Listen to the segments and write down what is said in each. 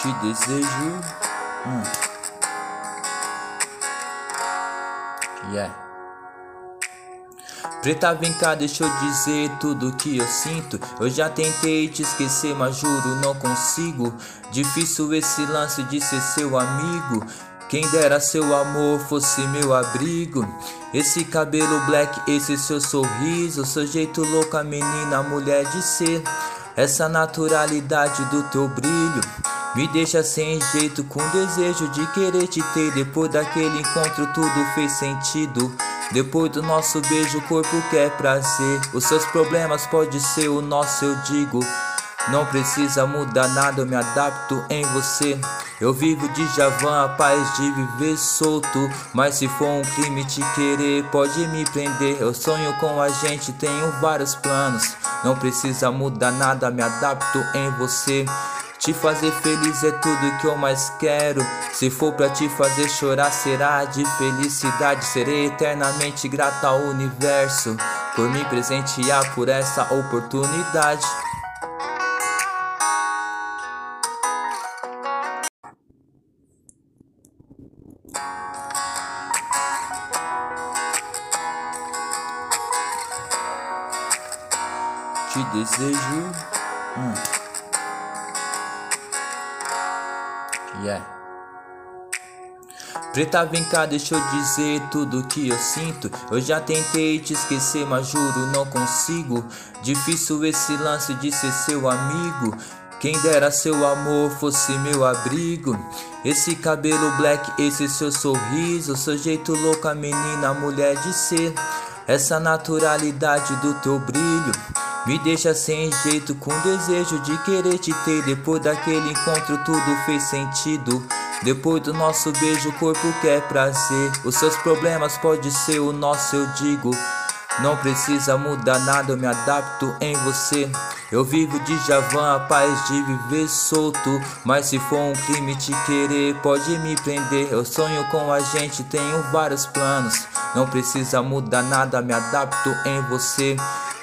Te desejo. Hum. Yeah. Preta, vem cá, deixa eu dizer tudo que eu sinto. Eu já tentei te esquecer, mas juro não consigo. Difícil esse lance de ser seu amigo. Quem dera seu amor fosse meu abrigo. Esse cabelo black, esse seu sorriso. Seu jeito louca, menina, mulher de ser. Essa naturalidade do teu brilho. Me deixa sem jeito, com desejo de querer te ter. Depois daquele encontro, tudo fez sentido. Depois do nosso beijo, o corpo quer prazer. Os seus problemas pode ser o nosso, eu digo. Não precisa mudar nada, eu me adapto em você. Eu vivo de Javan, a paz de viver solto. Mas se for um crime te querer, pode me prender. Eu sonho com a gente, tenho vários planos. Não precisa mudar nada, me adapto em você. Te fazer feliz é tudo que eu mais quero. Se for pra te fazer chorar, será de felicidade. Serei eternamente grata ao universo por me presentear por essa oportunidade. Te desejo. Yeah. Preta, vem cá, deixa eu dizer tudo que eu sinto. Eu já tentei te esquecer, mas juro não consigo. Difícil esse lance de ser seu amigo. Quem dera seu amor fosse meu abrigo. Esse cabelo black, esse seu sorriso. Seu jeito louca, menina, mulher de ser. Essa naturalidade do teu brilho. Me deixa sem jeito, com desejo de querer te ter. Depois daquele encontro, tudo fez sentido. Depois do nosso beijo, o corpo quer prazer. Os seus problemas pode ser o nosso, eu digo. Não precisa mudar nada, eu me adapto em você. Eu vivo de Javan, a paz de viver solto. Mas se for um crime te querer, pode me prender. Eu sonho com a gente, tenho vários planos. Não precisa mudar nada, me adapto em você.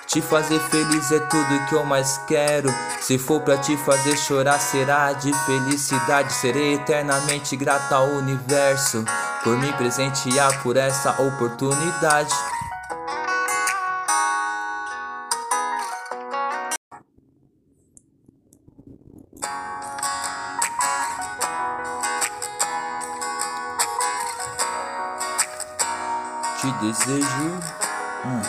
Te fazer feliz é tudo que eu mais quero. Se for pra te fazer chorar, será de felicidade. Serei eternamente grata ao universo por me presentear por essa oportunidade. Te desejo. Hum.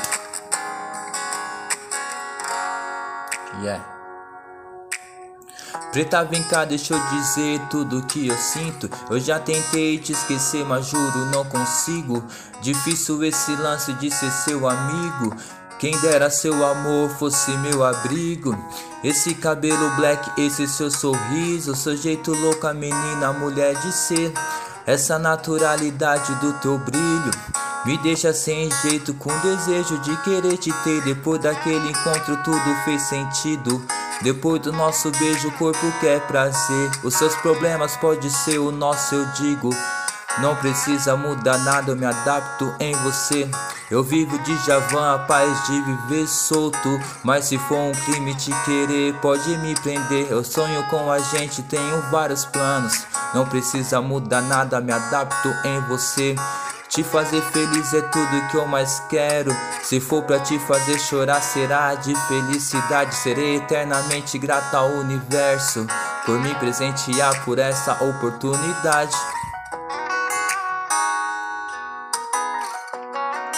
Yeah. Preta, vem cá, deixa eu dizer tudo que eu sinto. Eu já tentei te esquecer, mas juro não consigo. Difícil esse lance de ser seu amigo. Quem dera seu amor fosse meu abrigo. Esse cabelo black, esse seu sorriso. Seu jeito louca, menina, mulher de ser. Essa naturalidade do teu brilho. Me deixa sem jeito, com desejo de querer te ter. Depois daquele encontro, tudo fez sentido. Depois do nosso beijo, o corpo quer prazer. Os seus problemas pode ser o nosso, eu digo. Não precisa mudar nada, eu me adapto em você. Eu vivo de Javan, a paz de viver solto. Mas se for um crime te querer, pode me prender. Eu sonho com a gente, tenho vários planos. Não precisa mudar nada, me adapto em você. Te fazer feliz é tudo que eu mais quero. Se for pra te fazer chorar, será de felicidade. Serei eternamente grata ao universo por me presentear por essa oportunidade.